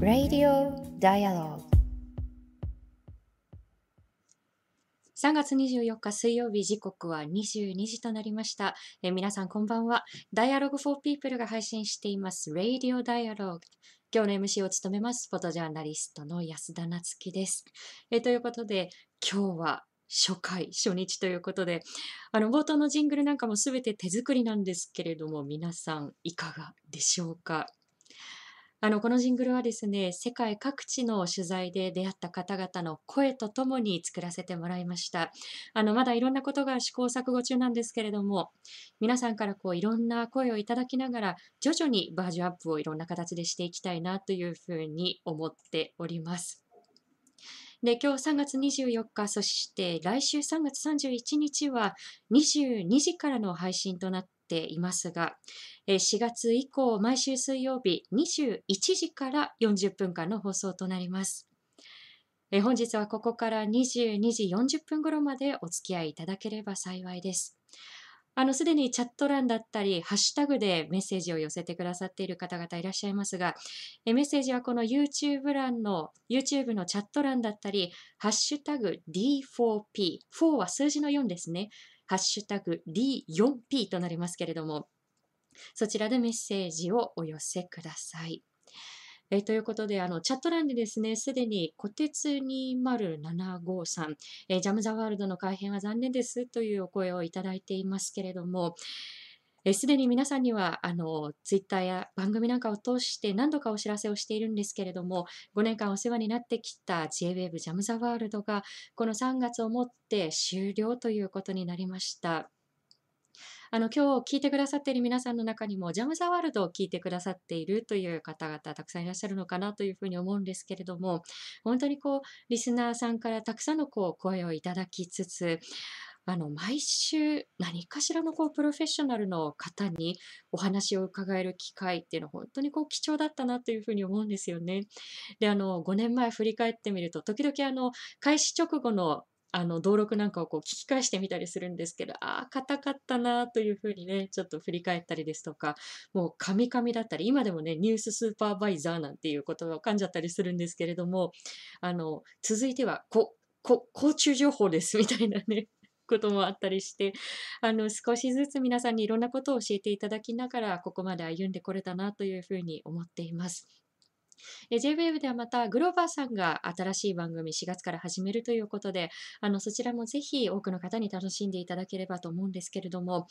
Radio Dialogue 3月24日水曜日時刻は22時となりました。え皆さんこんばんは。Dialogue for People が配信しています Radio Dialogue。今日の MC を務めます、フォトジャーナリストの安田なつきです。えということで、今日は初回、初日ということで、あの、冒頭のジングルなんかもすべて手作りなんですけれども、皆さんいかがでしょうか？あの、このジングルはですね、世界各地の取材で出会った方々の声とともに作らせてもらいました。あの、まだいろんなことが試行錯誤中なんですけれども、皆さんからこういろんな声をいただきながら、徐々にバージョンアップをいろんな形でしていきたいなというふうに思っております。で、今日3月24日、そして来週3月31日は22時からの配信となっていますが、4月以降、毎週水曜日21時から40分間の放送となります。本日はここから22時40分頃までお付き合いいただければ幸いです。あの、すでにチャット欄だったり、ハッシュタグでメッセージを寄せてくださっている方々いらっしゃいますが、えメッセージはこの YouTube 欄の、YouTube のチャット欄だったり、ハッシュタグ D4P、4は数字の4ですね。ハッシュタグ D4P となりますけれども、そちらでメッセージをお寄せください。えということで、あの、チャット欄でですね、すでに、小鉄20753、えー、ジャム・ザ・ワールドの改編は残念ですというお声をいただいていますけれども、すでに皆さんには、あの、ツイッターや番組なんかを通して何度かお知らせをしているんですけれども、5年間お世話になってきた J-Wave ジャム・ザ・ワールドが、この3月をもって終了ということになりました。あの、今日聞いてくださっている皆さんの中にも、ジャム・ザ・ワールドを聞いてくださっているという方々、たくさんいらっしゃるのかなというふうに思うんですけれども、本当にこう、リスナーさんからたくさんのこう、声をいただきつつ、あの、毎週何かしらのこう、プロフェッショナルの方にお話を伺える機会っていうのは本当にこう、貴重だったなというふうに思うんですよね。で、あの、5年前振り返ってみると、時々あの、開始直後のあの、登録なんかをこう聞き返してみたりするんですけど、ああ、硬かったなというふうにね、ちょっと振り返ったりですとか、もうカミカミだったり、今でもね、ニューススーパーバイザーなんていうことを噛んじゃったりするんですけれども、あの、続いては、こ、こ、交通情報ですみたいなね、こともあったりして、あの、少しずつ皆さんにいろんなことを教えていただきながら、ここまで歩んでこれたなというふうに思っています。JWAVE ではまたグローバーさんが新しい番組4月から始めるということで、あのそちらもぜひ多くの方に楽しんでいただければと思うんですけれども、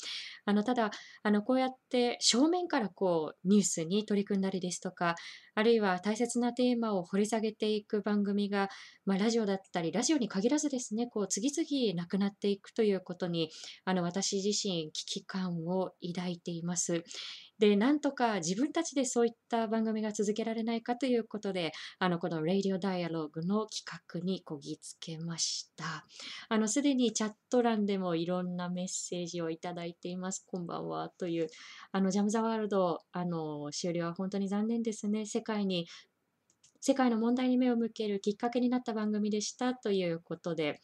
あのただあのこうやって正面からこうニュースに取り組んだりですとか、あるいは大切なテーマを掘り下げていく番組が、まあ、ラジオだったり、ラジオに限らずですね、こう次々なくなっていくということに、あの私自身危機感を抱いています。で、なんとか自分たちでそういった番組が続けられないかということで、あの、この Radio Dialogue の企画にこぎつけました。あの、すでにチャット欄でもいろんなメッセージをいただいています。こんばんは。という、あの、ジャム・ザ・ワールド、あの、終了は本当に残念ですね。世界に世界の問題に目を向けるきっかけになった番組でしたということで、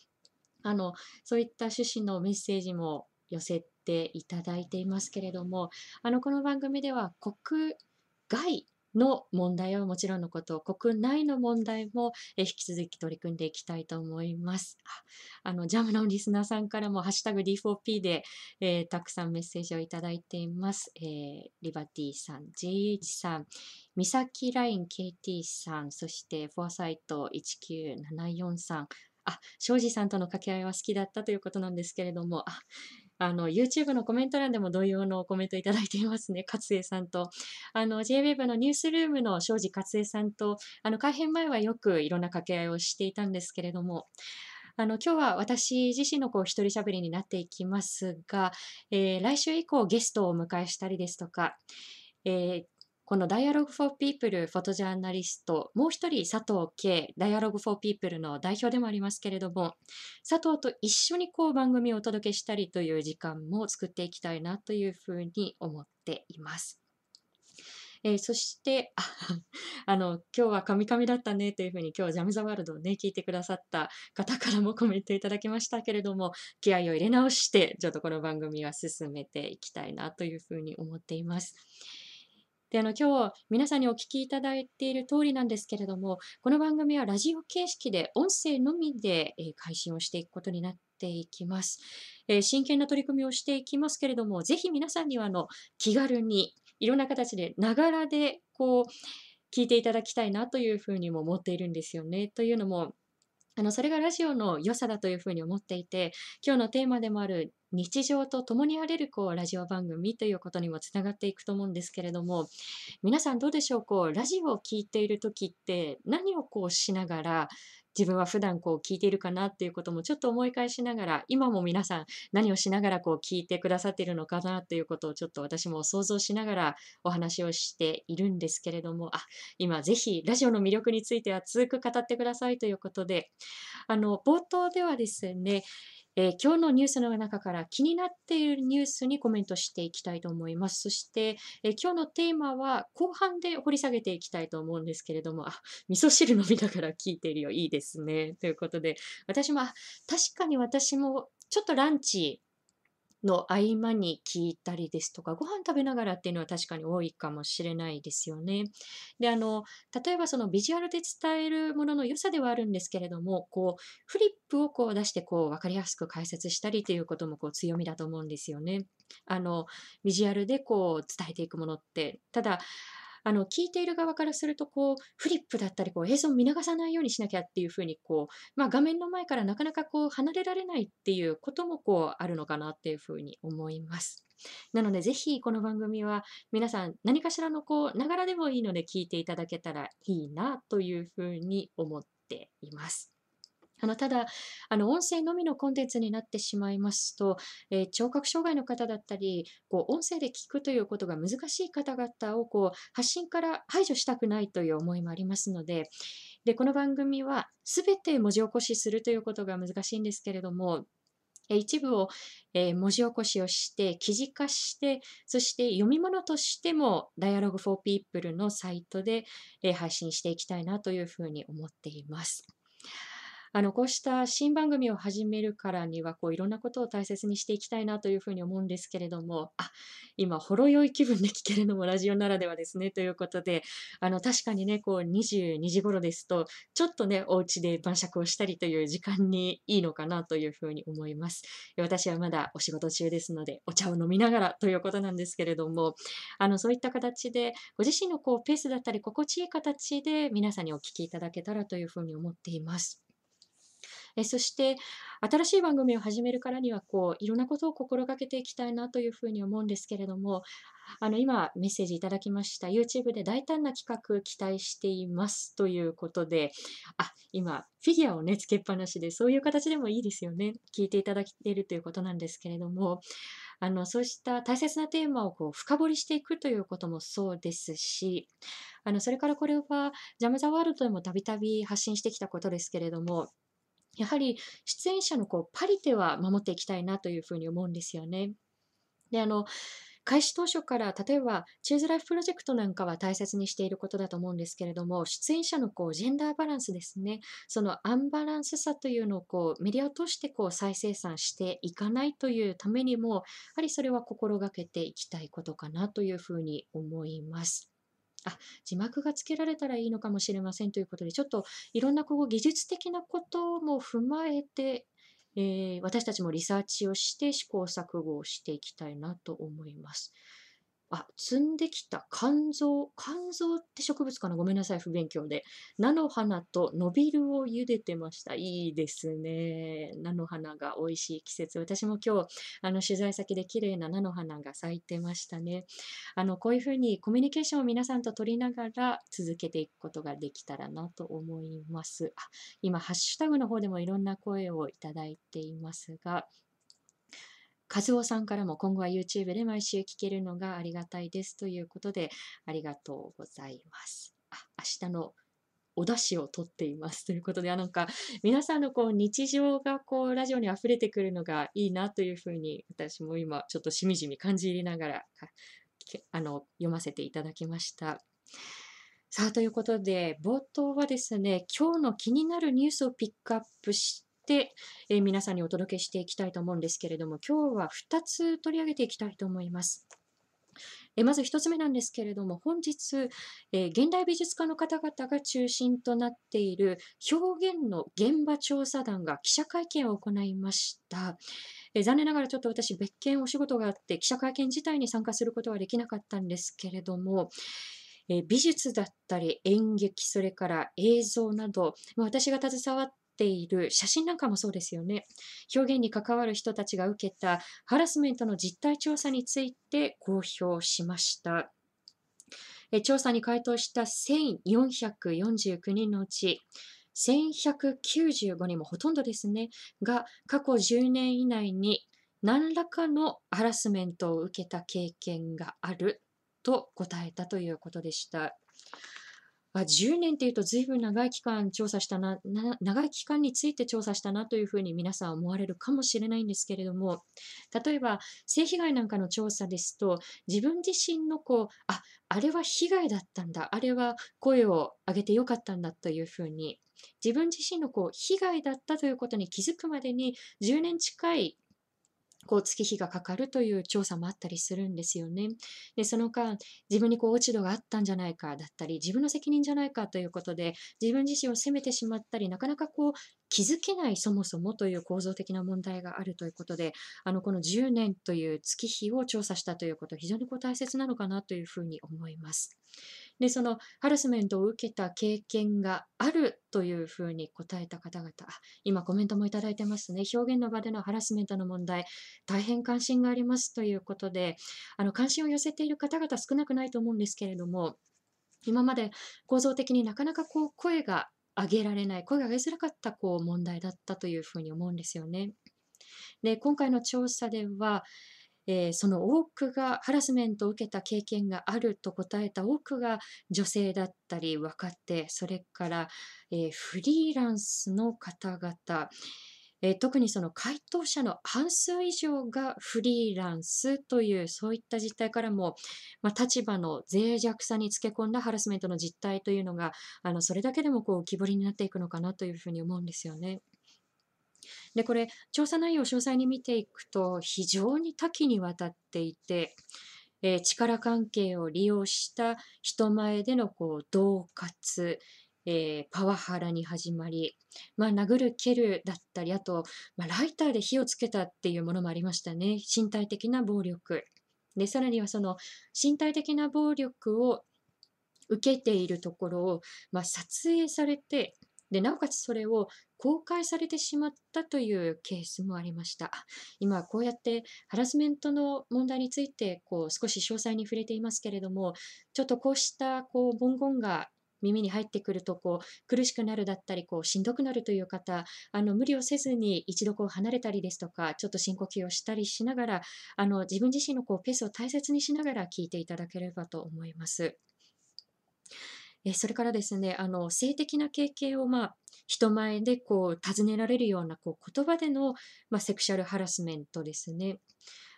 あの、そういった趣旨のメッセージも寄せていただいていますけれども、あの、この番組では国外の問題はもちろんのこと、国内の問題も引き続き取り組んでいきたいと思います。あの、ジャムのリスナーさんからも、ハッシュタグ D4P で、えー、たくさんメッセージをいただいています。えー、リバティさん、JH さん、ミサキライン KT さん、そしてフォアサイト1974さん、あ、庄司さんとの掛け合いは好きだったということなんですけれども、あ、あの、YouTube のコメント欄でも同様のコメントいただいていますね。勝江さんと。あの、JWEB のニュースルームの庄司勝江さんと、あの、改編前はよくいろんな掛け合いをしていたんですけれども、あの、今日は私自身のこう一人喋りになっていきますが、えー、来週以降ゲストをお迎えしたりですとか、えー、この Dialogue for People フォトジャーナリスト、もう一人佐藤慶、Dialogue for People の代表でもありますけれども、佐藤と一緒にこう番組をお届けしたりという時間も作っていきたいなというふうに思っています。えー、そして、あ の、今日はカミカミだったねというふうに今日ジャムザワールドをね、聞いてくださった方からもコメントいただきましたけれども、気合を入れ直して、ちょっとこの番組は進めていきたいなというふうに思っています。で、あの、今日皆さんにお聞きいただいている通りなんですけれども、この番組はラジオ形式で音声のみで、え、配信をしていくことになっていきます。え、真剣な取り組みをしていきますけれども、ぜひ皆さんにはあの気軽にいろんな形でながらでこう聞いていただきたいなというふうにも思っているんですよね。というのも、あのそれがラジオの良さだというふうに思っていて、今日のテーマでもある日常と共にあれるこうラジオ番組ということにもつながっていくと思うんですけれども皆さんどうでしょうこうラジオを聴いている時って何をこうしながら自分は普段こう聞いているかなっていうこともちょっと思い返しながら今も皆さん何をしながらこう聞いてくださっているのかなということをちょっと私も想像しながらお話をしているんですけれどもあ今ぜひラジオの魅力について熱く語ってくださいということであの冒頭ではですねえー、今日のニュースの中から気になっているニュースにコメントしていきたいと思います。そして、えー、今日のテーマは後半で掘り下げていきたいと思うんですけれども、あ、味噌汁飲みながら聞いているよ、いいですね。ということで、私も、確かに私もちょっとランチの合間に聞いたりですとか、ご飯食べながらっていうのは確かに多いかもしれないですよね。で、あの、例えばそのビジュアルで伝えるものの良さではあるんですけれども、こう、フリップをこう出してこうわかりやすく解説したりということもこう強みだと思うんですよね。あの、ビジュアルでこう伝えていくものって、ただ、あの、聞いている側からすると、こう、フリップだったり、こう、映像を見逃さないようにしなきゃっていうふうに、こう、まあ、画面の前からなかなかこう、離れられないっていうことも、こう、あるのかなっていうふうに思います。なので、ぜひこの番組は皆さん何かしらのこう、ながらでもいいので聞いていただけたらいいなというふうに思っています。あのただあの、音声のみのコンテンツになってしまいますと、えー、聴覚障害の方だったり、こう音声で聞くということが難しい方々をこう発信から排除したくないという思いもありますので、でこの番組は全て文字起こしするということが難しいんですけれども、一部を、え、文字起こしをして、記事化して、そして読み物としても Dialogue for People のサイトで、え、配信していきたいなというふうに思っています。あの、こうした新番組を始めるからには、こう、いろんなことを大切にしていきたいなというふうに思うんですけれども、あ、今、ほろ酔い気分で聞けるのもラジオならではですね、ということで、あの、確かにね、こう、22時頃ですと、ちょっとね、お家で晩酌をしたりという時間にいいのかなというふうに思います。私はまだお仕事中ですので、お茶を飲みながらということなんですけれども、あの、そういった形で、ご自身のこう、ペースだったり、心地いい形で皆さんにお聞きいただけたらというふうに思っています。えそして、新しい番組を始めるからには、こう、いろんなことを心がけていきたいなというふうに思うんですけれども、あの、今、メッセージいただきました。YouTube で大胆な企画期待していますということで、あ、今、フィギュアをね、つけっぱなしで、そういう形でもいいですよね。聞いていただいているということなんですけれども、あの、そうした大切なテーマをこう深掘りしていくということもそうですし、あの、それからこれは、ジャム・ザ・ワールドでもたびたび発信してきたことですけれども、やはり出演者のこうパリテは守っていきたいなというふうに思うんですよね。で、あの、開始当初から、例えば、チューズライフプロジェクトなんかは大切にしていることだと思うんですけれども、出演者のこうジェンダーバランスですね、そのアンバランスさというのをこうメディアを通してこう再生産していかないというためにも、やはりそれは心がけていきたいことかなというふうに思います。あ、字幕がつけられたらいいのかもしれませんということで、ちょっといろんなこう技術的なことも踏まえて、えー、私たちもリサーチをして試行錯誤をしていきたいなと思います。あ、摘んできた肝臓。肝臓って植物かな？ごめんなさい、不勉強で。菜の花とノビルを茹でてました。いいですね。菜の花が美味しい季節。私も今日、あの、取材先で綺麗な菜の花が咲いてましたね。あの、こういうふうにコミュニケーションを皆さんと取りながら続けていくことができたらなと思います。あ、今、ハッシュタグの方でもいろんな声をいただいていますが、和夫さんからも今後は YouTube で毎週聞けるのがありがたいですということで、ありがとうございます。あ明日のお出汁をとっていますということで、なんか皆さんのこう日常がこうラジオに溢れてくるのがいいなというふうに私も今ちょっとしみじみ感じ入れながらあの読ませていただきました。さあ、ということで、冒頭はですね、今日の気になるニュースをピックアップして、え、皆さんにお届けしていきたいと思うんですけれども、今日は2つ取り上げていきたいと思います。えまず1つ目なんですけれども、本日、え、現代美術家の方々が中心となっている表現の現場調査団が記者会見を行いました。え、残念ながらちょっと私、別件お仕事があって、記者会見自体に参加することはできなかったんですけれども、え美術だったり演劇、それから映像など、私が携わっている写真なんかもそうですよね。表現に関わる人たちが受けたハラスメントの実態調査について公表しました。調査に回答した1449人のうち、1195人もほとんどですね、が過去10年以内に何らかのハラスメントを受けた経験があると答えたということでした。あ10年っていうと随分長い期間調査したな、長い期間について調査したなというふうに皆さん思われるかもしれないんですけれども、例えば性被害なんかの調査ですと、自分自身のこう、あ、あれは被害だったんだ、あれは声を上げてよかったんだというふうに、自分自身のこう被害だったということに気づくまでに10年近いこう月日がかかるという調査もあったりするんですよね。で、その間、自分にこう落ち度があったんじゃないかだったり、自分の責任じゃないかということで、自分自身を責めてしまったり、なかなかこう気づけないそもそもという構造的な問題があるということで、あのこの10年という月日を調査したということ、非常にこう大切なのかなというふうに思います。で、そのハラスメントを受けた経験があるというふうに答えた方々、今コメントもいただいてますね。表現の場でのハラスメントの問題、大変関心がありますということで、あの関心を寄せている方々少なくないと思うんですけれども、今まで構造的になかなかこう声が上げられない、声が上げづらかったこう問題だったというふうに思うんですよね。で、今回の調査では、えー、その多くがハラスメントを受けた経験があると答えた多くが女性だったり若手それから、えー、フリーランスの方々えー、特にその回答者の半数以上がフリーランスというそういった実態からも、まあ、立場の脆弱さにつけ込んだハラスメントの実態というのがあのそれだけでもこう浮き彫りになっていくのかなというふうに思うんですよね。で、これ、調査内容を詳細に見ていくと、非常に多岐にわたっていて、えー、力関係を利用した人前でのこう恫喝、えー、パワハラに始まり、まあ、殴る蹴るだったり、あと、まあ、ライターで火をつけたっていうものもありましたね。身体的な暴力。で、さらにはその身体的な暴力を受けているところを、まあ、撮影されて、で、なおかつそれを公開されてしまったというケースもありました。今、こうやってハラスメントの問題についてこう少し詳細に触れていますけれども、ちょっとこうしたこう文言が耳に入ってくるとこう苦しくなるだったりこうしんどくなるという方あの無理をせずに一度こう離れたりですとかちょっと深呼吸をしたりしながらあの自分自身のこうペースを大切にしながら聞いていただければと思います。えそれからですね、あの性的な経験を、まあ、人前でこう尋ねられるようなこう言葉での、まあ、セクシャルハラスメントですね。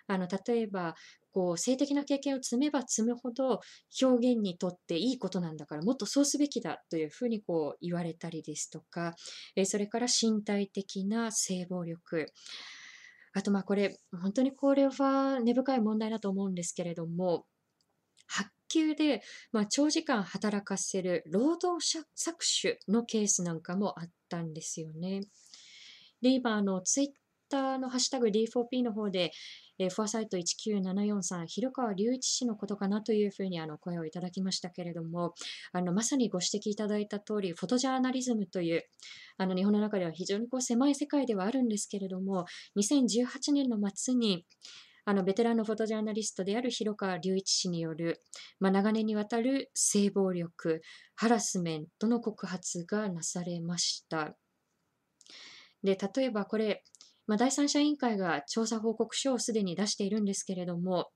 あの例えばこう性的な経験を積めば積むほど表現にとっていいことなんだからもっとそうすべきだというふうにこう言われたりですとか、えそれから身体的な性暴力あとまあこれ本当にこれは根深い問題だと思うんですけれども級で、まあ、長時間働かせる労働者搾取のケースなんかもあったんですよね。で、今、あの、ツイッターのハッシュタグ D4P の方で、えー、フォアサイト19743、広川隆一氏のことかなというふうにあの声をいただきましたけれども、あのまさにご指摘いただいた通り、フォトジャーナリズムという、あの日本の中では非常にこう狭い世界ではあるんですけれども、2018年の末に、あのベテランのフォトジャーナリストである広川隆一氏による、まあ、長年にわたる性暴力、ハラスメントの告発がなされました。で例えばこれ、まあ、第三者委員会が調査報告書をすでに出しているんですけれども、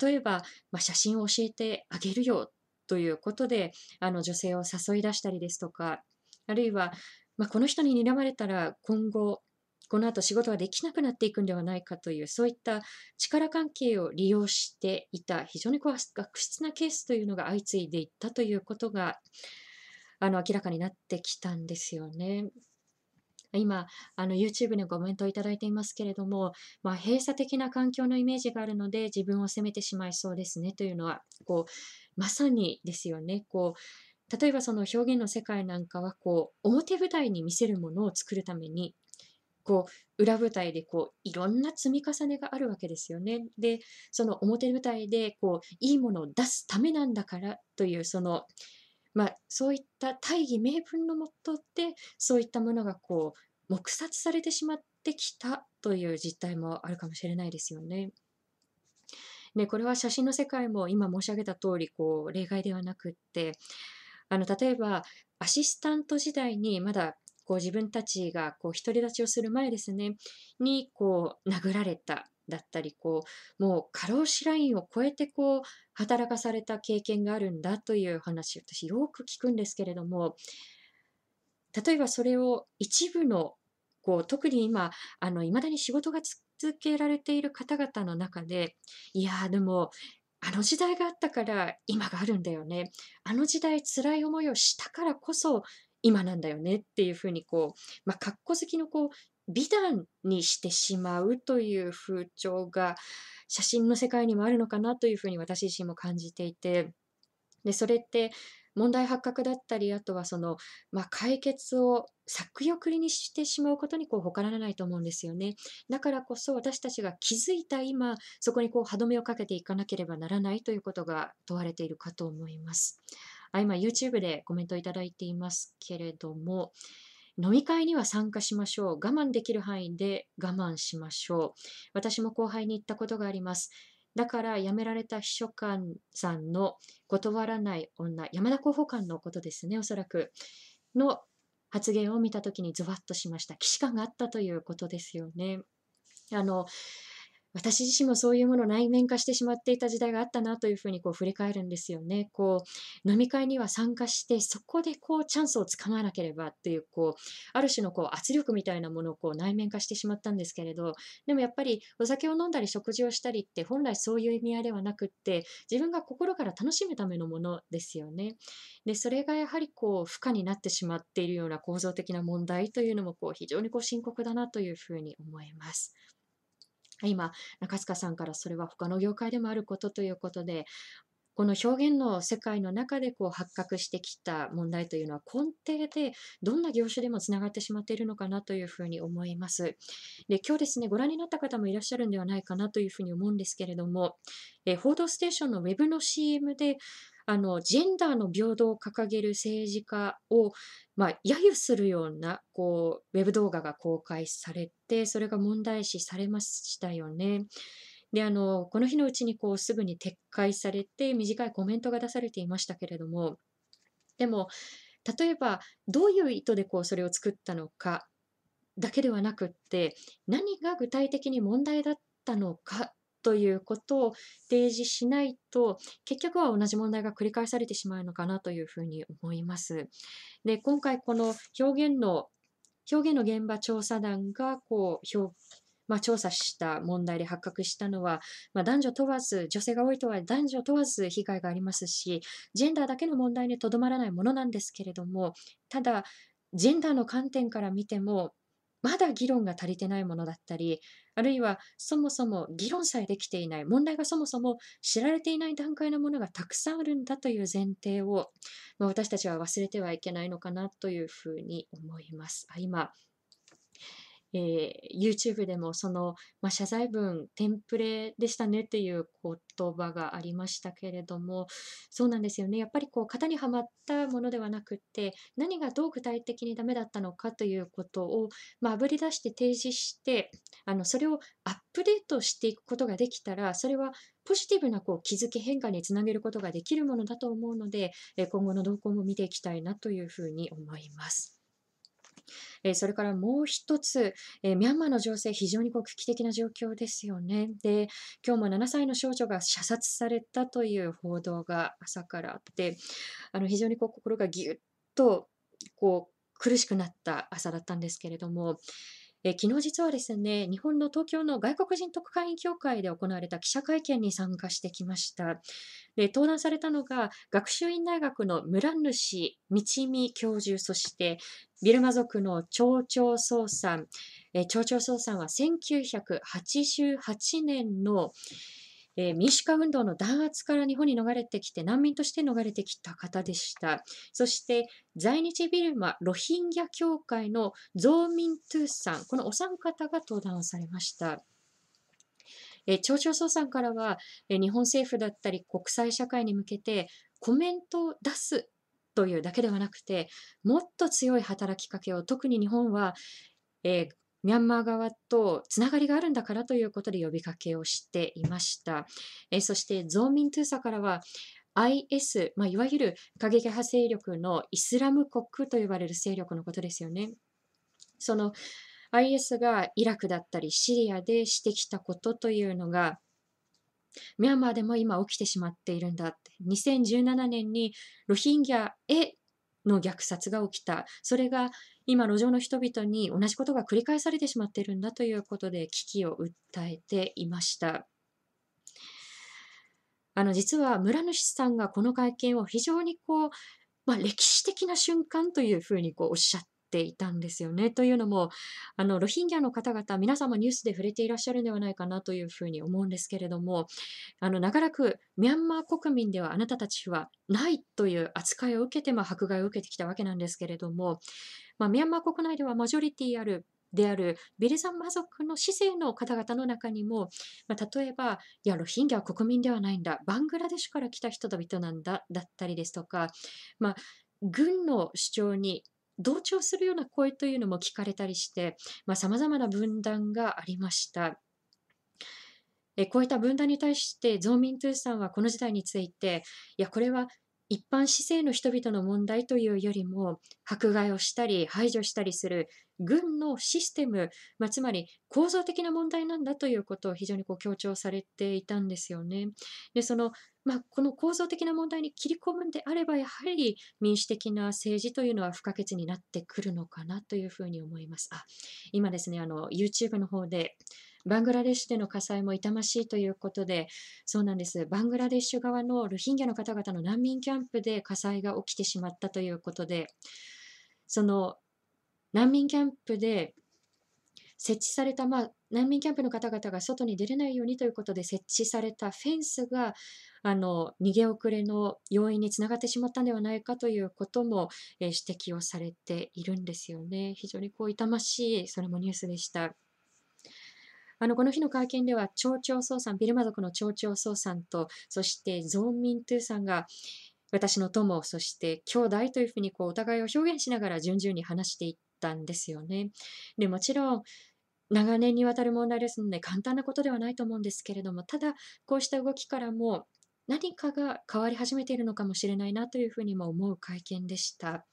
例えば、まあ、写真を教えてあげるよということで、あの女性を誘い出したりですとか、あるいは、まあ、この人に睨まれたら今後、この後仕事ができなくなっていくんではないかという、そういった力関係を利用していた、非常にこう悪質なケースというのが相次いでいったということが、あの明らかになってきたんですよね。今、あの YouTube にコメントをいただいていますけれども、まあ、閉鎖的な環境のイメージがあるので、自分を責めてしまいそうですねというのは、こうまさにですよね。こう例えばその表現の世界なんかはこう表舞台に見せるものを作るためにこう裏舞台でこういろんな積み重ねがあるわけですよね。でその表舞台でこういいものを出すためなんだからというそのまあ、そういった大義名分のもとでそういったものがこう黙殺されてしまってきたという実態もあるかもしれないですよね。ね、これは写真の世界も今申し上げた通りこり例外ではなくってあの例えばアシスタント時代にまだこう自分たちがこう独り立ちをする前ですねにこう殴られただったりこうもう過労死ラインを超えてこう働かされた経験があるんだという話私よく聞くんですけれども例えばそれを一部のこう特に今いまだに仕事が続けられている方々の中でいやでもあの時代があったから今があるんだよね。あの時代辛い思いをしたからこそ今なんだよねっていうふうにこう、まあ、格好好きのこう美談にしてしまうという風潮が写真の世界にもあるのかなというふうに私自身も感じていてでそれって問題発覚だったりあとはその、まあ、解決を先送りにしてしまうことにこう他ならないと思うんですよね。だからこそ私たちが気づいた今そこにこう歯止めをかけていかなければならないということが問われているかと思います。あ今 YouTube でコメントいただいていますけれども飲み会には参加しましょう。我慢できる範囲で我慢しましょう。私も後輩に言ったことがあります。だから辞められた秘書官さんの断らない女、山田候補官のことですね、おそらく、の発言を見たときにズワッとしました。既視感があったということですよね。あの私自身もそういうものを内面化してしまっていた時代があったなというふうにこう振り返るんですよね。こう飲み会には参加してそこでこうチャンスをつかまなければっていうこうある種のこう圧力みたいなものをこう内面化してしまったんですけれどでもやっぱりお酒を飲んだり食事をしたりって本来そういう意味合いではなくって自分が心から楽しむためのものですよね。でそれがやはりこう負荷になってしまっているような構造的な問題というのもこう非常にこう深刻だなというふうに思います。今、中塚さんからそれは他の業界でもあることということで、この表現の世界の中でこう発覚してきた問題というのは根底でどんな業種でもつながってしまっているのかなというふうに思います。で今日ですね、ご覧になった方もいらっしゃるんではないかなというふうに思うんですけれども、え報道ステーションのウェブの CM であのジェンダーの平等を掲げる政治家を、まあ、揶揄するようなこうウェブ動画が公開されてそれが問題視されましたよね。であのこの日のうちにこうすぐに撤回されて短いコメントが出されていましたけれどもでも例えばどういう意図でこうそれを作ったのかだけではなくって何が具体的に問題だったのかということを提示しないと結局は同じ問題が繰り返されてしまうのかなというふうに思います。で今回この表現の表現の現場調査団がこう表まあ、調査した問題で発覚したのは、まあ、男女問わず、女性が多いとは男女問わず被害がありますし、ジェンダーだけの問題にとどまらないものなんですけれども、ただ、ジェンダーの観点から見ても、まだ議論が足りてないものだったり、あるいはそもそも議論さえできていない、問題がそもそも知られていない段階のものがたくさんあるんだという前提を、ま、私たちは忘れてはいけないのかなというふうに思います。あ今えー、YouTube でもその、まあ、謝罪文、テンプレでしたねっていう言葉がありましたけれども、そうなんですよね。やっぱりこう型にはまったものではなくて、何がどう具体的にダメだったのかということを、まあ、ぶり出して提示して、あのそれをアップデートしていくことができたら、それはポジティブなこう気づき変化につなげることができるものだと思うので、今後の動向も見ていきたいなというふうに思います。えそれからもう一つ、えミャンマーの情勢、非常に危機的な状況ですよね。で、今日も7歳の少女が射殺されたという報道が朝からあって、あの非常にこう心がぎゅっとこう苦しくなった朝だったんですけれども、え昨日実はですね、日本の東京の外国人特派員協会で行われた記者会見に参加してきました。で登壇されたのが、学習院大学の村主道美教授、そしてビルマ族の町長総さん。え町長総さんは1988年のえー、民主化運動の弾圧から日本に逃れてきて難民として逃れてきた方でした。そして在日ビルマロヒンギャ協会のゾーミン・トゥーさん、このお三方が登壇をされました。え、町長総さんからは、え、日本政府だったり国際社会に向けてコメントを出すというだけではなくてもっと強い働きかけを特に日本は、えー、ミャンマー側とつながりがあるんだからということで呼びかけをしていました。えそしてゾーミントゥーサからは IS、まあ、いわゆる過激派勢力のイスラム国と呼ばれる勢力のことですよね。その IS がイラクだったりシリアでしてきたことというのがミャンマーでも今起きてしまっているんだって。2017年にロヒンギャへの虐殺が起きた。それが今、路上の人々に同じことが繰り返されてしまっているんだということで危機を訴えていました。あの実は村主さんがこの会見を非常にこう、まあ、歴史的な瞬間というふうにこうおっしゃっていたんですよね。というのもあのロヒンギャの方々皆様ニュースで触れていらっしゃるんではないかなというふうに思うんですけれどもあの長らくミャンマー国民ではあなたたちはないという扱いを受けて、まあ、迫害を受けてきたわけなんですけれどもまあ、ミャンマー国内ではマジョリティあるであるビルザンマ族の市政の方々の中にも、まあ、例えば、いや、ロヒンギャは国民ではないんだ、バングラデシュから来た人々なんだ、だったりですとか、まあ、軍の主張に同調するような声というのも聞かれたりして、さまざ、まな分断がありました。えこういった分断に対して、ゾーミントゥーさんはこの時代について、いや、これは一般市政の人々の問題というよりも迫害をしたり排除したりする軍のシステム、まあ、つまり構造的な問題なんだということを非常にこう強調されていたんですよね。でそのまあ、この構造的な問題に切り込むんであればやはり民主的な政治というのは不可欠になってくるのかなというふうに思います。あ今ですねあの YouTube の方でバングラデシュでの火災も痛ましいということで、そうなんです。バングラデシュ側のルヒンギャの方々の難民キャンプで火災が起きてしまったということで、その難民キャンプで設置された、まあ、難民キャンプの方々が外に出れないようにということで設置されたフェンスがあの逃げ遅れの要因につながってしまったんではないかということも、えー、指摘をされているんですよね。非常にこう痛ましい、それもニュースでした。あのこの日の会見では、町長総さん、ビルマ族の町長総さんと、そしてゾーンミントゥーさんが、私の友、そして兄弟というふうにこうお互いを表現しながら順々に話していったんですよね。でもちろん、長年にわたる問題ですので簡単なことではないと思うんですけれども、ただ、こうした動きからも何かが変わり始めているのかもしれないなというふうにも思う会見でした。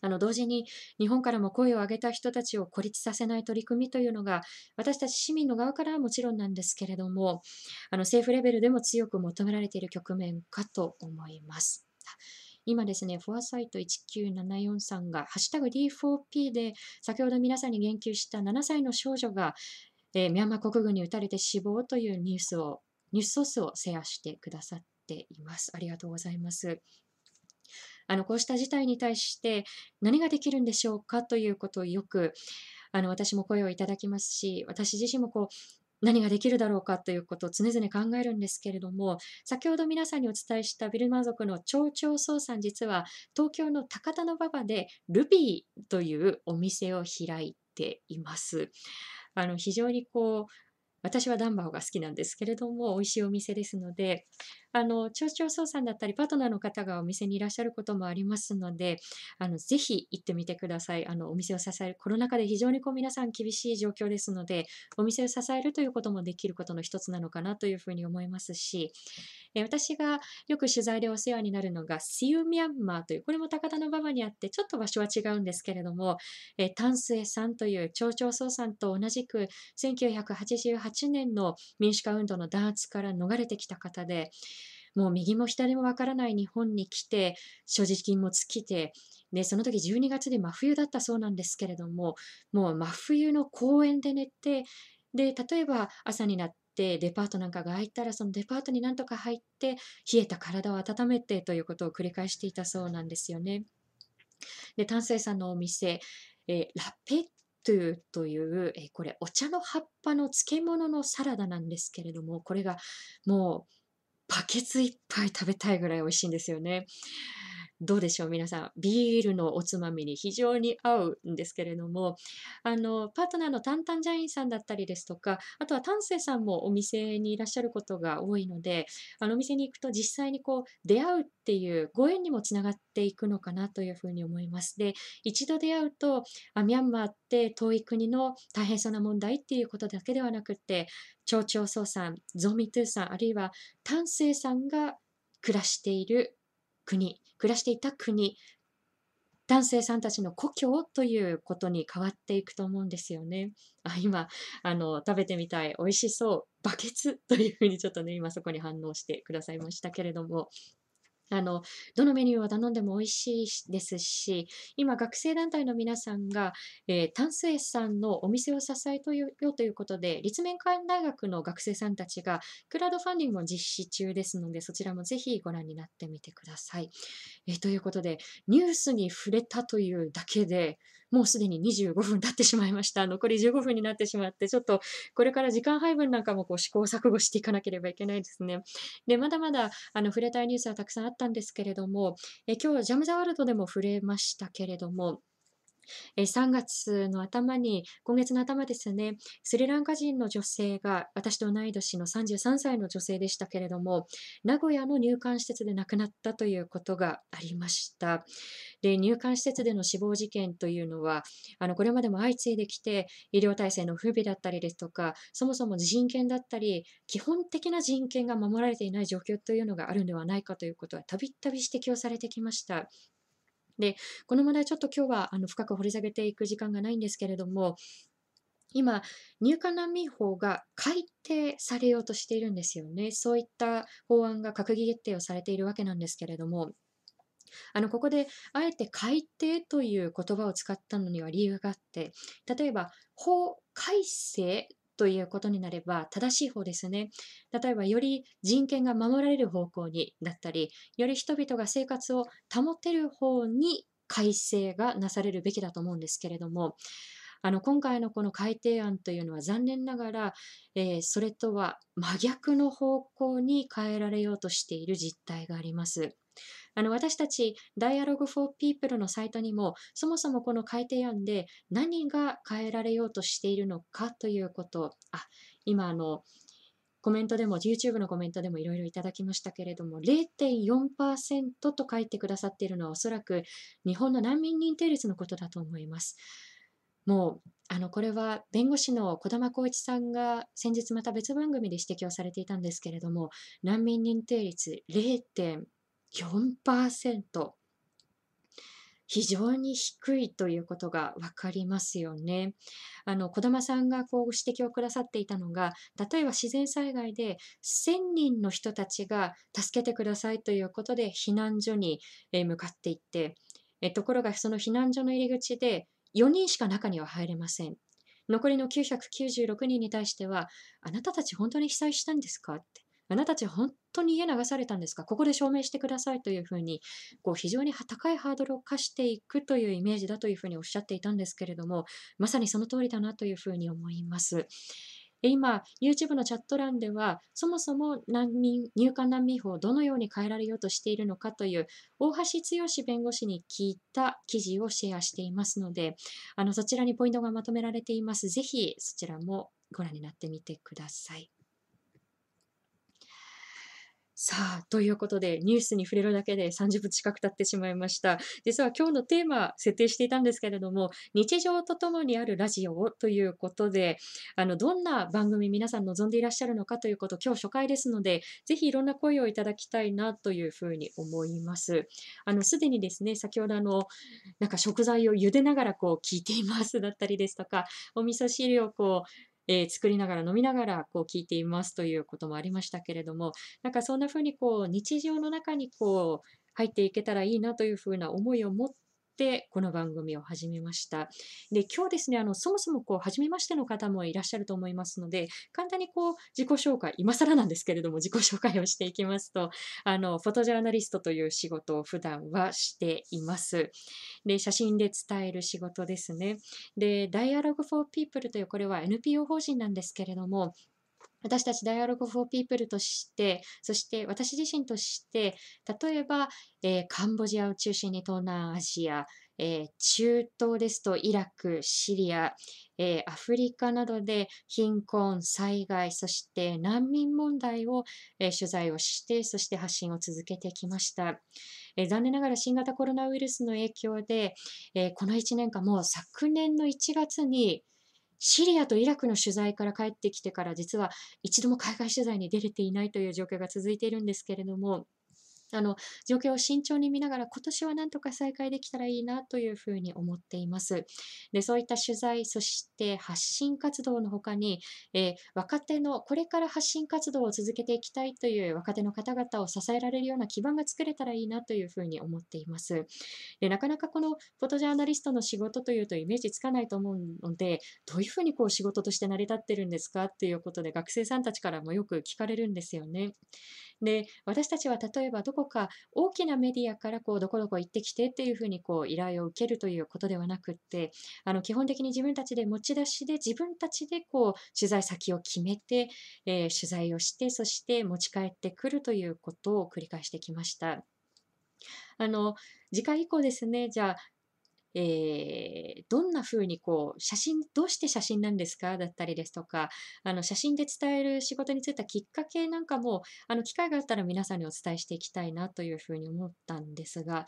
あの同時に日本からも声を上げた人たちを孤立させない取り組みというのが私たち市民の側からはもちろんなんですけれどもあの政府レベルでも強く求められている局面かと思います。今ですね、フォアサイト1974さんが、ハッシュタグ D4P で、先ほど皆さんに言及した7歳の少女が、えー、ミャンマー国軍に撃たれて死亡というニュースを、ニュースソースをシェアしてくださっています。ありがとうございます。あのこうした事態に対して何ができるんでしょうかということをよくあの私も声をいただきますし私自身もこう何ができるだろうかということを常々考えるんですけれども先ほど皆さんにお伝えしたビルマ族の町長総さん実は東京の高田馬場でルビーというお店を開いています。あの非常にこう私はダンバオが好きなんですけれども美味しいお店ですのであの町長総さんだったりパートナーの方がお店にいらっしゃることもありますのであのぜひ行ってみてください。あのお店を支えるコロナ禍で非常にこう皆さん厳しい状況ですのでお店を支えるということもできることの一つなのかなというふうに思いますしえ私がよく取材でお世話になるのがシウミャンマーというこれも高田馬場にあってちょっと場所は違うんですけれども、えタンスエさんという町長総さんと同じく1988 1年の民主化運動の弾圧から逃れてきた方でもう右も左もわからない日本に来て、所持金も尽きて、で、その時12月で真冬だったそうなんですけれども、もう真冬の公園で寝て、で、例えば朝になってデパートなんかが開いたら、そのデパートになんとか入って、冷えた体を温めてということを繰り返していたそうなんですよね。で、丹生さんのお店、えー、ラペットゥという、え、これお茶の葉っぱの漬物のサラダなんですけれども、これがもうバケツいっぱい食べたいぐらい美味しいんですよね。どうでしょう？皆さん。ビールのおつまみに非常に合うんですけれども、あの、パートナーのタンタンジャインさんだったりですとか、あとは丹生さんもお店にいらっしゃることが多いので、あのお店に行くと実際にこう出会うっていうご縁にもつながっていくのかなというふうに思います。で、一度出会うと、あミャンマーって遠い国の大変そうな問題っていうことだけではなくて、町長総さん、ゾミトゥーさん、あるいは丹生さんが暮らしている国、暮らしていた国、男性さんたちの故郷ということに変わっていくと思うんですよね。あ今あの、食べてみたい、美味しそう、バケツというふうにちょっとね、今そこに反応してくださいましたけれども、あの、どのメニューを頼んでも美味しいですし、今、学生団体の皆さんが、えー、タンスエさんのお店を支えようということで、立命館大学の学生さんたちが、クラウドファンディングを実施中ですので、そちらもぜひご覧になってみてください。えー、ということで、ニュースに触れたというだけで、もうすでに25分経ってしまいました。残り15分になってしまって、ちょっとこれから時間配分なんかもこう試行錯誤していかなければいけないですね。で、まだまだあの触れたいニュースはたくさんあったんですけれども、え今日はジャム・ザ・ワールドでも触れましたけれども、3月の頭に、今月の頭ですね、スリランカ人の女性が、私と同い年の33歳の女性でしたけれども、名古屋の入管施設で亡くなったということがありました。で、入管施設での死亡事件というのは、あのこれまでも相次いできて、医療体制の不備だったりですとか、そもそも人権だったり、基本的な人権が守られていない状況というのがあるんではないかということは、たびたび指摘をされてきました。で、この問題ちょっと今日はあの深く掘り下げていく時間がないんですけれども、今、入管難民法が改定されようとしているんですよね。そういった法案が閣議決定をされているわけなんですけれども、あのここであえて改定という言葉を使ったのには理由があって、例えば法改正ということになれば正しい方ですね。例えばより人権が守られる方向にだったり、より人々が生活を保てる方に改正がなされるべきだと思うんですけれども、あの今回のこの改定案というのは残念ながら、えー、それとは真逆の方向に変えられようとしている実態があります。あの私たち Dialogue for People のサイトにもそもそもこの改定案で何が変えられようとしているのかということあ今あのコメントでも YouTube のコメントでもいろいろいただきましたけれども0.4%と書いてくださっているのはおそらく日本の難民認定率のことだと思います。もうあのこれは弁護士の児玉光一さんが先日また別番組で指摘をされていたんですけれども難民認定率0.4%非常に低いということが分かりますよね。あの、児玉さんがこう指摘をくださっていたのが、例えば自然災害で1000人の人たちが助けてくださいということで避難所に向かっていって、えところがその避難所の入り口で4人しか中には入れません。残りの996人に対しては、あなたたち本当に被災したんですか？って。あなたたち本当に家流されたんですかここで証明してくださいというふうに、こう非常に高いハードルを課していくというイメージだというふうにおっしゃっていたんですけれども、まさにその通りだなというふうに思います。今、YouTube のチャット欄では、そもそも難民入管難民法をどのように変えられようとしているのかという、大橋剛弁護士に聞いた記事をシェアしていますので、あのそちらにポイントがまとめられています。ぜひそちらもご覧になってみてください。さあ、ということで、ニュースに触れるだけで30分近く経ってしまいました。実は今日のテーマ、設定していたんですけれども、日常とともにあるラジオをということで、あの、どんな番組皆さん望んでいらっしゃるのかということ、今日初回ですので、ぜひいろんな声をいただきたいなというふうに思います。あの、すでにですね、先ほどあの、なんか食材を茹でながらこう聞いていますだったりですとか、お味噌汁をこう、えー、作りながら飲みながらこう聞いていますということもありましたけれども、なんかそんなふうにこう日常の中にこう入っていけたらいいなというふうな思いを持っってこの番組を始めました。で、今日ですね、あの、そもそもこう、初めましての方もいらっしゃると思いますので、簡単にこう、自己紹介、今更なんですけれども、自己紹介をしていきますと、あの、フォトジャーナリストという仕事を普段はしています。で、写真で伝える仕事ですね。で、Dialogue for People というこれは NPO 法人なんですけれども、私たち Dialogue for People として、そして私自身として、例えば、えー、カンボジアを中心に東南アジア、えー、中東ですとイラク、シリア、えー、アフリカなどで貧困、災害、そして難民問題を、え取材をして、そして発信を続けてきました。え残念ながら新型コロナウイルスの影響で、えこの1年間、もう昨年の1月にシリアとイラクの取材から帰ってきてから実は一度も海外取材に出れていないという状況が続いているんですけれども、あの状況を慎重に見ながら今年はなんとか再開できたらいいなというふうに思っています。でそういった取材、そして発信活動の他に、えー、若手のこれから発信活動を続けていきたいという若手の方々を支えられるような基盤が作れたらいいなというふうに思っています。でなかなかこのフォトジャーナリストの仕事というとイメージつかないと思うので、どういうふうにこう仕事として成り立ってるんですかっていうことで学生さんたちからもよく聞かれるんですよね。で、私たちは例えばどこか大きなメディアからこうどこどこ行ってきてっていうふうにこう依頼を受けるということではなくって、あの基本的に自分たちで持ち出しで自分たちでこう取材先を決めて、えー、取材をして、そして持ち帰ってくるということを繰り返してきました。あの次回以降ですね、じゃあえー、どんなふうにこう、写真、どうして写真なんですかだったりですとか、あの、写真で伝える仕事についたきっかけなんかも、あの、機会があったら皆さんにお伝えしていきたいなというふうに思ったんですが、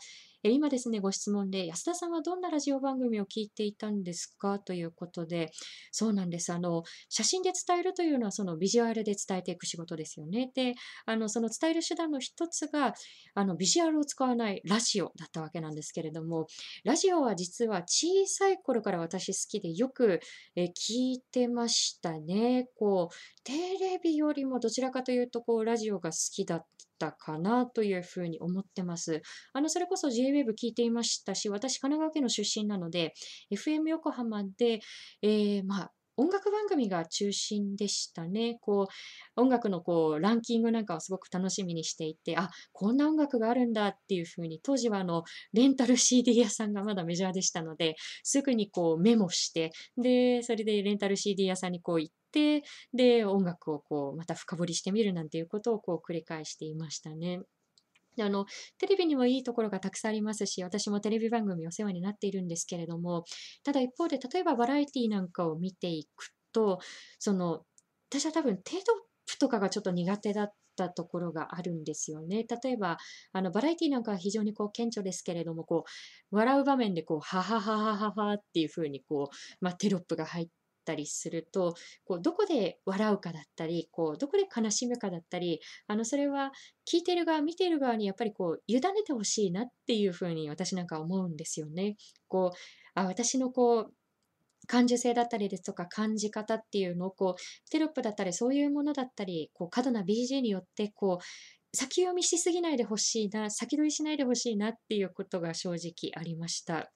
今ですね、ご質問で、安田さんはどんなラジオ番組を聞いていたんですか？ということで、そうなんです。あの、写真で伝えるというのは、そのビジュアルで伝えていく仕事ですよね。で、あの、その伝える手段の一つが、あの、ビジュアルを使わないラジオだったわけなんですけれども、ラジオは実は小さい頃から私好きでよくえ聞いてましたね。こう、テレビよりもどちらかというと、こう、ラジオが好きだったたかなというふうに思ってます。あの、それこそ JWAVE 聞いていましたし、私、神奈川県の出身なので、FM 横浜で、えー、まあ、音楽番組が中心でしたね。こう、音楽のこう、ランキングなんかをすごく楽しみにしていて、あ、こんな音楽があるんだっていうふうに、当時はあの、レンタル CD 屋さんがまだメジャーでしたので、すぐにこうメモして、で、それでレンタル CD 屋さんにこう行って、で、音楽をこう、また深掘りしてみるなんていうことをこう繰り返していましたね。であのテレビにもいいところがたくさんありますし、私もテレビ番組お世話になっているんですけれども、ただ一方で、例えばバラエティなんかを見ていくと、その、私は多分テロップとかがちょっと苦手だったところがあるんですよね。例えば、あのバラエティなんかは非常にこう顕著ですけれども、こう笑う場面でこう、ははははははっていうふうにこう、まあ、テロップが入ったりするとこうどこで笑うかだったりこうどこで悲しむかだったりあのそれは聞いてる側見てる側にやっぱりこう委ねてほしいなっていうふうに私なんか思うんですよね。こうあ私のこう感受性だったりですとか感じ方っていうのをこうテロップだったりそういうものだったりこう過度な BG によってこう先読みしすぎないでほしいな先取りしないでほしいなっていうことが正直ありました。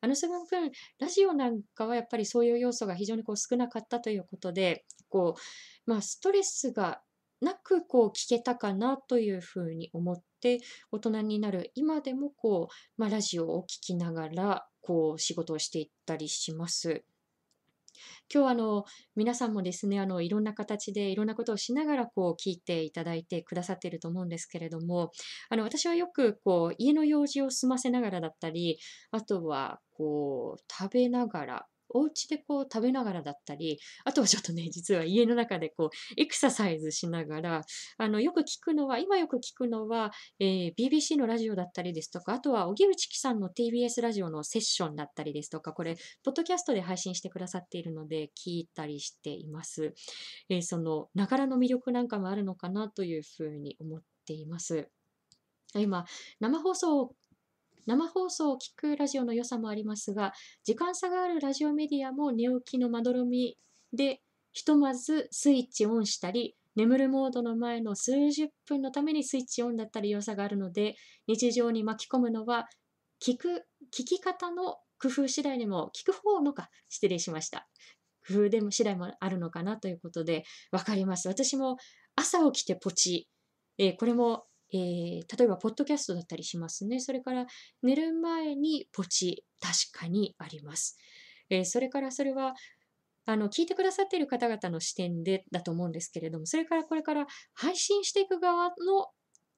あのその分、ラジオなんかはやっぱりそういう要素が非常にこう少なかったということで、こう、まあ、ストレスがなくこう聞けたかなというふうに思って、大人になる今でもこう、まあ、ラジオを聴きながら、こう仕事をしていったりします。今日あの皆さんもですねあのいろんな形でいろんなことをしながらこう聞いていただいてくださっていると思うんですけれどもあの私はよくこう家の用事を済ませながらだったりあとはこう食べながらお家でこう食べながらだったり、あとはちょっとね、実は家の中でこうエクササイズしながら、あのよく聞くのは、今よく聞くのは、えー、BBC のラジオだったりですとか、あとは荻内貴さんの TBS ラジオのセッションだったりですとか、これ、ポッドキャストで配信してくださっているので、聞いたりしています。えー、その、ながらの魅力なんかもあるのかなというふうに思っています。今、生放送生放送を聞くラジオの良さもありますが、時間差があるラジオメディアも寝起きのまどろみで、ひとまずスイッチオンしたり、眠るモードの前の数十分のためにスイッチオンだったり良さがあるので、日常に巻き込むのは聞く聞き方の工夫次第でも、聞く方のか、失礼しました。工夫でも次第もあるのかなということで、わかります。私も朝起きてポチ、えー、これも、えー、例えば、ポッドキャストだったりしますね。それから、寝る前にポチ、確かにあります。えー、それからそれは、あの、聞いてくださっている方々の視点でだと思うんですけれども、それからこれから配信していく側の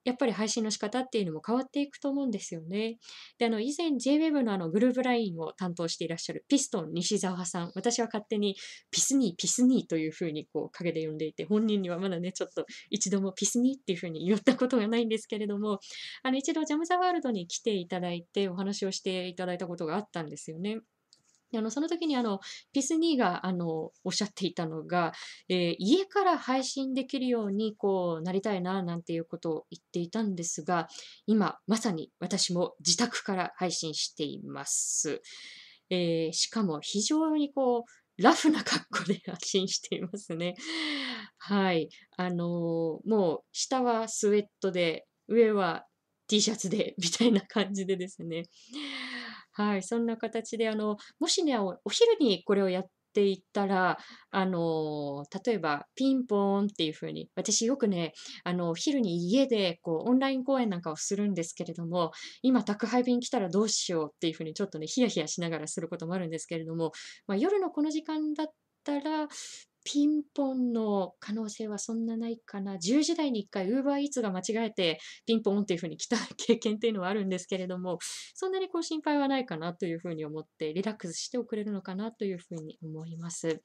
やっぱり配信の仕方っていうのも変わっていくと思うんですよね。で、あの、以前 JWEB のあのグループラインを担当していらっしゃるピストン西澤さん、私は勝手にピスニー、ピスニーというふうにこう陰で呼んでいて、本人にはまだね、ちょっと一度もピスニーっていうふうに言ったことがないんですけれども、あの、一度ジャムザワールドに来ていただいてお話をしていただいたことがあったんですよね。であのその時にあのピスニーがあのおっしゃっていたのが、えー、家から配信できるようにこうなりたいななんていうことを言っていたんですが今まさに私も自宅から配信しています、えー、しかも非常にこうラフな格好で発信していますね。はい。あのー、もう下はスウェットで、上は T シャツで、みたいな感じでですね。はい、そんな形で、あの、もしね、お昼にこれをやっていったら、あの、例えばピンポーンっていう風に、私よくね、あの、昼に家でこうオンライン講演なんかをするんですけれども、今宅配便来たらどうしようっていう風にちょっとね、ヒヤヒヤしながらすることもあるんですけれども、まあ、夜のこの時間だったら、ピンポンの可能性はそんなないかな。10時台に1回、ウーバーイーツが間違えて、ピンポンっていうふうに来た経験っていうのはあるんですけれども、そんなにこう心配はないかなというふうに思って、リラックスしておくれるのかなというふうに思います。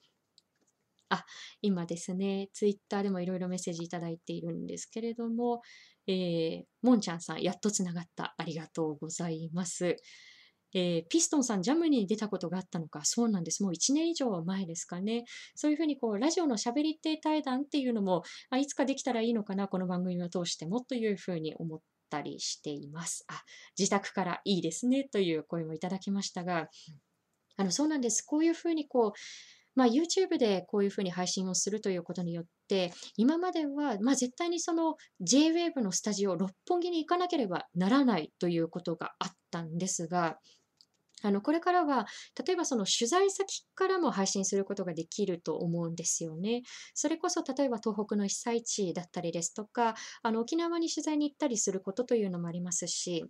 あ、今ですね、ツイッターでもいろいろメッセージいただいているんですけれども、えー、もんちゃんさん、やっとつながった。ありがとうございます。えー、ピストンさん、ジャムに出たことがあったのか、そうなんです。もう1年以上前ですかね。そういうふうにこう、ラジオのしゃべり手対談っていうのも、あ、いつかできたらいいのかな、この番組を通してもというふうに思ったりしています。あ、自宅からいいですねという声もいただきましたが、あの、そうなんです。こういうふうにこう、まあ、YouTube でこういうふうに配信をするということによって、今までは、まあ、絶対にその JWAVE のスタジオ六本木に行かなければならないということがあったんですが、あの、これからは、例えばその取材先からも配信することができると思うんですよね。それこそ、例えば東北の被災地だったりですとか、あの、沖縄に取材に行ったりすることというのもありますし、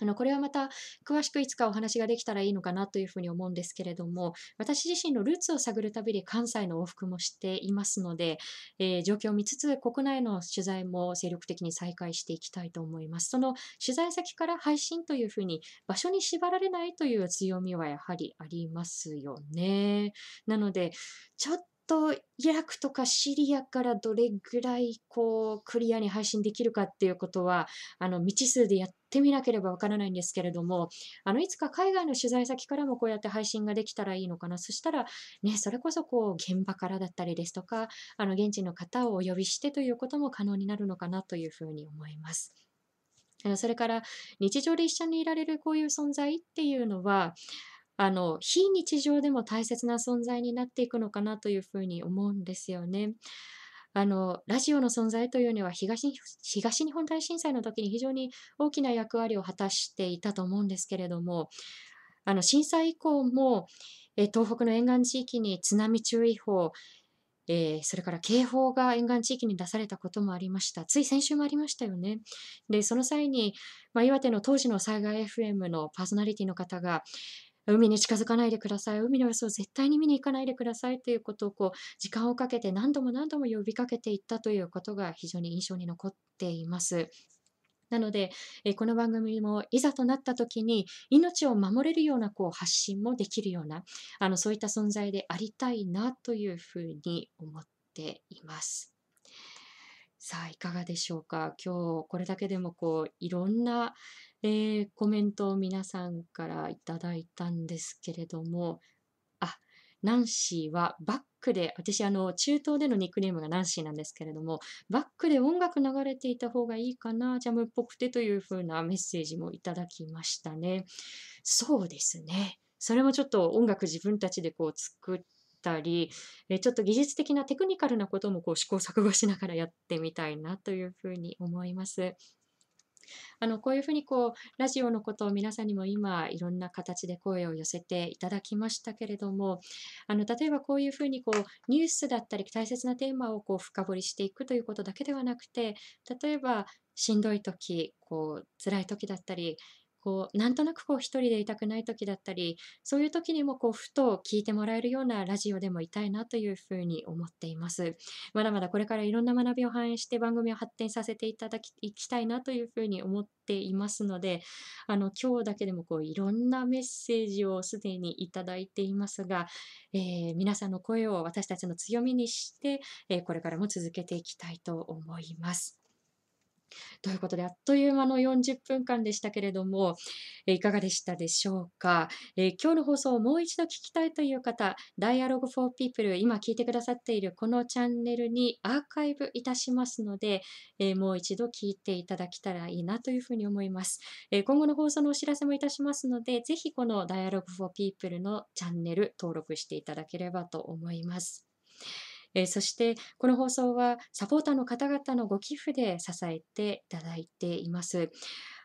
あの、これはまた詳しくいつかお話ができたらいいのかなというふうに思うんですけれども、私自身のルーツを探るたびに関西の往復もしていますので、えー、状況を見つつ国内の取材も精力的に再開していきたいと思います。その取材先から配信というふうに場所に縛られないという強みはやはりありますよね。なので、ちょっとイラクとかシリアからどれぐらいこうクリアに配信できるかっていうことはあの未知数でやってみなければわからないんですけれどもあのいつか海外の取材先からもこうやって配信ができたらいいのかなそしたらねそれこそこう現場からだったりですとかあの現地の方をお呼びしてということも可能になるのかなというふうに思います。それから日常で一緒にいられるこういう存在っていうのはあの、非日常でも大切な存在になっていくのかなというふうに思うんですよね。あの、ラジオの存在というのは東東日本大震災の時に非常に大きな役割を果たしていたと思うんですけれども、あの、震災以降も、え東北の沿岸地域に津波注意報、えー、それから警報が沿岸地域に出されたこともありました。つい先週もありましたよね。で、その際に、まあ、岩手の当時の災害 FM のパーソナリティの方が、海に近づかないでください。海の様子を絶対に見に行かないでくださいということをこう時間をかけて何度も何度も呼びかけていったということが非常に印象に残っています。なので、えこの番組もいざとなった時に命を守れるようなこう発信もできるようなあのそういった存在でありたいなというふうに思っています。さあいかがでしょうか？今日これだけでもこういろんなえー、コメントを皆さんからいただいたんですけれども、あ、ナンシーはバックで、私あの中東でのニックネームがナンシーなんですけれども、バックで音楽流れていた方がいいかな、ジャムっぽくてというふうなメッセージもいただきましたね。そうですね。それもちょっと音楽自分たちでこう作ったり、えちょっと技術的なテクニカルなこともこう試行錯誤しながらやってみたいなというふうに思います。あのこういうふうにこうラジオのことを皆さんにも今いろんな形で声を寄せていただきましたけれどもあの例えばこういうふうにこうニュースだったり大切なテーマをこう深掘りしていくということだけではなくて例えばしんどい時こう辛い時だったりこうなんとなくこう一人でいたくない時だったりそういう時にもこうふと聞いてもらえるようなラジオでもいたいなというふうに思っていますまだまだこれからいろんな学びを反映して番組を発展させていただきいきたいなというふうに思っていますのであの今日だけでもこういろんなメッセージをすでにいただいていますが、えー、皆さんの声を私たちの強みにして、えー、これからも続けていきたいと思います。ということで、あっという間の40分間でしたけれども、いかがでしたでしょうか、え、今日の放送をもう一度聞きたいという方、Dialogue for People、今聞いてくださっているこのチャンネルにアーカイブいたしますので、え、もう一度聞いていただけたらいいなというふうに思います。え、今後の放送のお知らせもいたしますので、ぜひこの Dialogue for People のチャンネル登録していただければと思います。えー、そしてこの放送はサポーターの方々のご寄付で支えていただいています。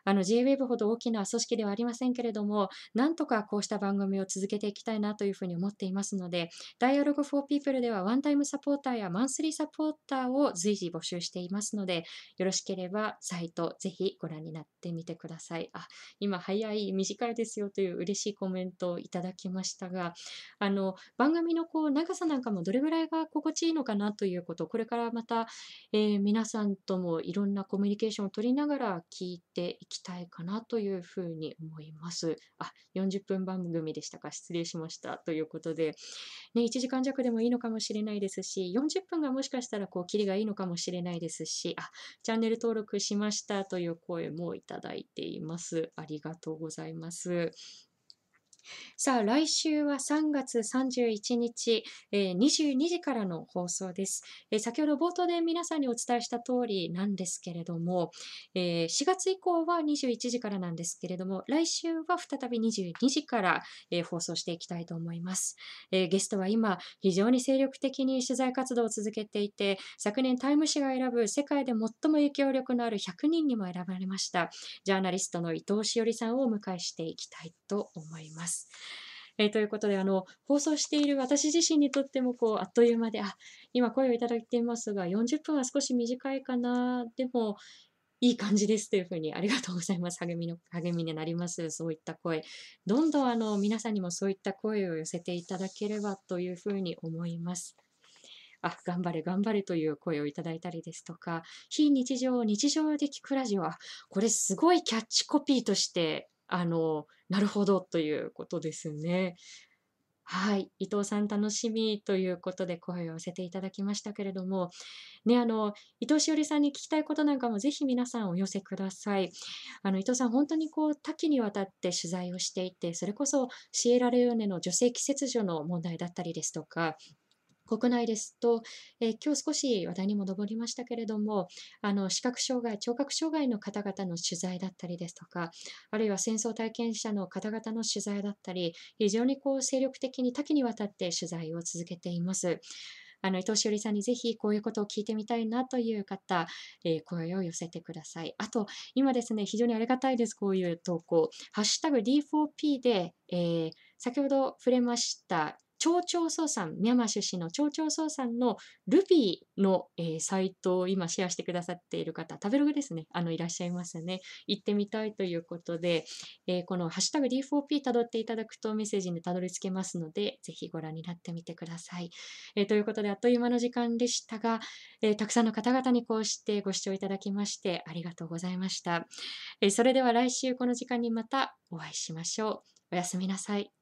あの JWEB ほど大きな組織ではありませんけれども、なんとかこうした番組を続けていきたいなというふうに思っていますので、Dialogue for People ではワンタイムサポーターやマンスリーサポーターを随時募集していますので、よろしければサイトぜひご覧になってみてください。あ、今早い、短いですよという嬉しいコメントをいただきましたが、あの番組のこう長さなんかもどれぐらいが心地いいのかなということ、これからまた、えー、皆さんともいろんなコミュニケーションを取りながら聞いていききたいかなというふうに思います。あ、40分番組でしたか失礼しました。ということで、ね、1時間弱でもいいのかもしれないですし、40分がもしかしたらこう、キリがいいのかもしれないですし、あ、チャンネル登録しましたという声もいただいています。ありがとうございます。さあ、来週は3月31日、えー、22時からの放送です、えー、先ほど冒頭で皆さんにお伝えした通りなんですけれども、えー、4月以降は21時からなんですけれども、来週は再び22時から、え放送していきたいと思います、えゲストは今、非常に精力的に取材活動を続けていて、昨年タイム誌が選ぶ世界で最も影響力のある100人にも選ばれました、ジャーナリストの伊藤しおりさんをお迎えしていきたいと思います。。えー、ということで、あの、放送している私自身にとっても、こう、あっという間で、あ、今声をいただいていますが、40分は少し短いかな、でも、いい感じですというふうに、ありがとうございます。励みの、励みになります。そういった声。どんどん、あの、皆さんにもそういった声を寄せていただければというふうに思います。あ、頑張れ、頑張れという声をいただいたりですとか、非日常、日常で聞くラジオは、これすごいキャッチコピーとしてあの、なるほどということですね。はい。伊藤さん楽しみということで声を寄せていただきましたけれども、ね、あの、伊藤しおりさんに聞きたいことなんかもぜひ皆さんお寄せください。あの、伊藤さん本当にこう多岐にわたって取材をしていて、それこそシエラレオネの女性季節所の問題だったりですとか、国内ですと、えー、今日少し話題にも上りましたけれども、あの視覚障害、聴覚障害の方々の取材だったりですとか、あるいは戦争体験者の方々の取材だったり、非常にこう精力的に多岐にわたって取材を続けています。あの伊藤しおりさんにぜひこういうことを聞いてみたいなという方、えー、声を寄せてください。あと、今ですね、非常にありがたいです、こういう投稿。ハッシュタグ D4P で、えー、先ほど触れました町長総さん、ミャンマー出身の町長総さんのルビーの、えー、サイトを今シェアしてくださっている方、食べログですね、あのいらっしゃいますね。行ってみたいということで、えー、このハッシュタグ D4P たどっていただくとメッセージにたどり着けますので、ぜひご覧になってみてください。えー、ということで、あっという間の時間でしたが、えたくさんの方々にこうしてご視聴いただきましてありがとうございました。えそれでは来週この時間にまたお会いしましょう。おやすみなさい。